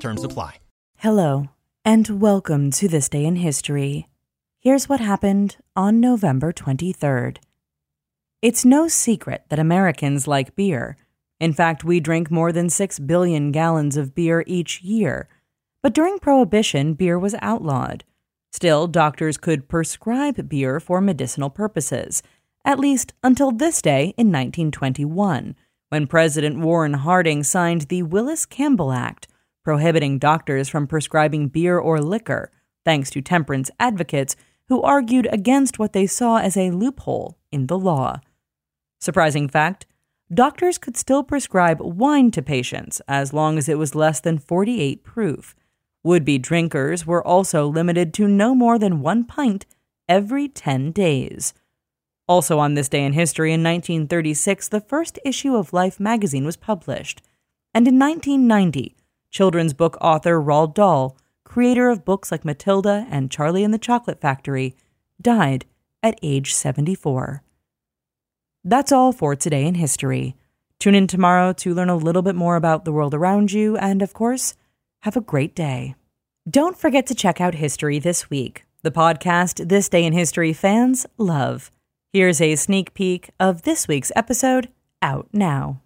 Terms apply. Hello, and welcome to this day in history. Here's what happened on November 23rd. It's no secret that Americans like beer. In fact, we drink more than 6 billion gallons of beer each year. But during Prohibition, beer was outlawed. Still, doctors could prescribe beer for medicinal purposes, at least until this day in 1921, when President Warren Harding signed the Willis Campbell Act, prohibiting doctors from prescribing beer or liquor, thanks to temperance advocates who argued against what they saw as a loophole in the law. Surprising fact doctors could still prescribe wine to patients as long as it was less than 48 proof. Would be drinkers were also limited to no more than one pint every 10 days. Also, on this day in history, in 1936, the first issue of Life magazine was published. And in 1990, children's book author Roald Dahl, creator of books like Matilda and Charlie and the Chocolate Factory, died at age 74. That's all for today in history. Tune in tomorrow to learn a little bit more about the world around you, and of course, have a great day. Don't forget to check out History This Week, the podcast This Day in History fans love. Here's a sneak peek of this week's episode out now.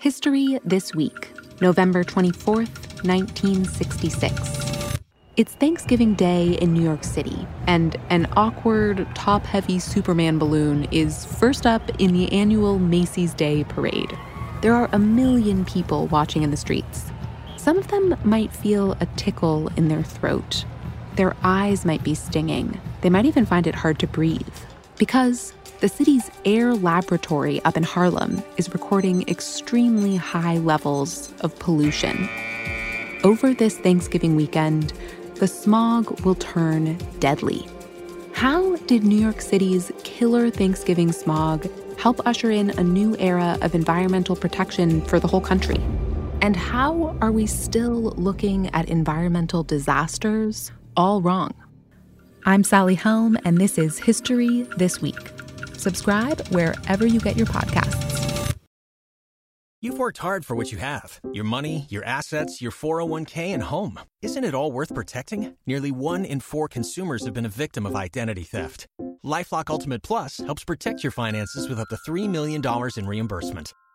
History This Week, November 24th, 1966. It's Thanksgiving Day in New York City, and an awkward, top heavy Superman balloon is first up in the annual Macy's Day Parade. There are a million people watching in the streets. Some of them might feel a tickle in their throat. Their eyes might be stinging. They might even find it hard to breathe. Because the city's air laboratory up in Harlem is recording extremely high levels of pollution. Over this Thanksgiving weekend, the smog will turn deadly. How did New York City's killer Thanksgiving smog help usher in a new era of environmental protection for the whole country? And how are we still looking at environmental disasters all wrong? I'm Sally Helm, and this is History This Week. Subscribe wherever you get your podcasts. You've worked hard for what you have your money, your assets, your 401k, and home. Isn't it all worth protecting? Nearly one in four consumers have been a victim of identity theft. Lifelock Ultimate Plus helps protect your finances with up to $3 million in reimbursement.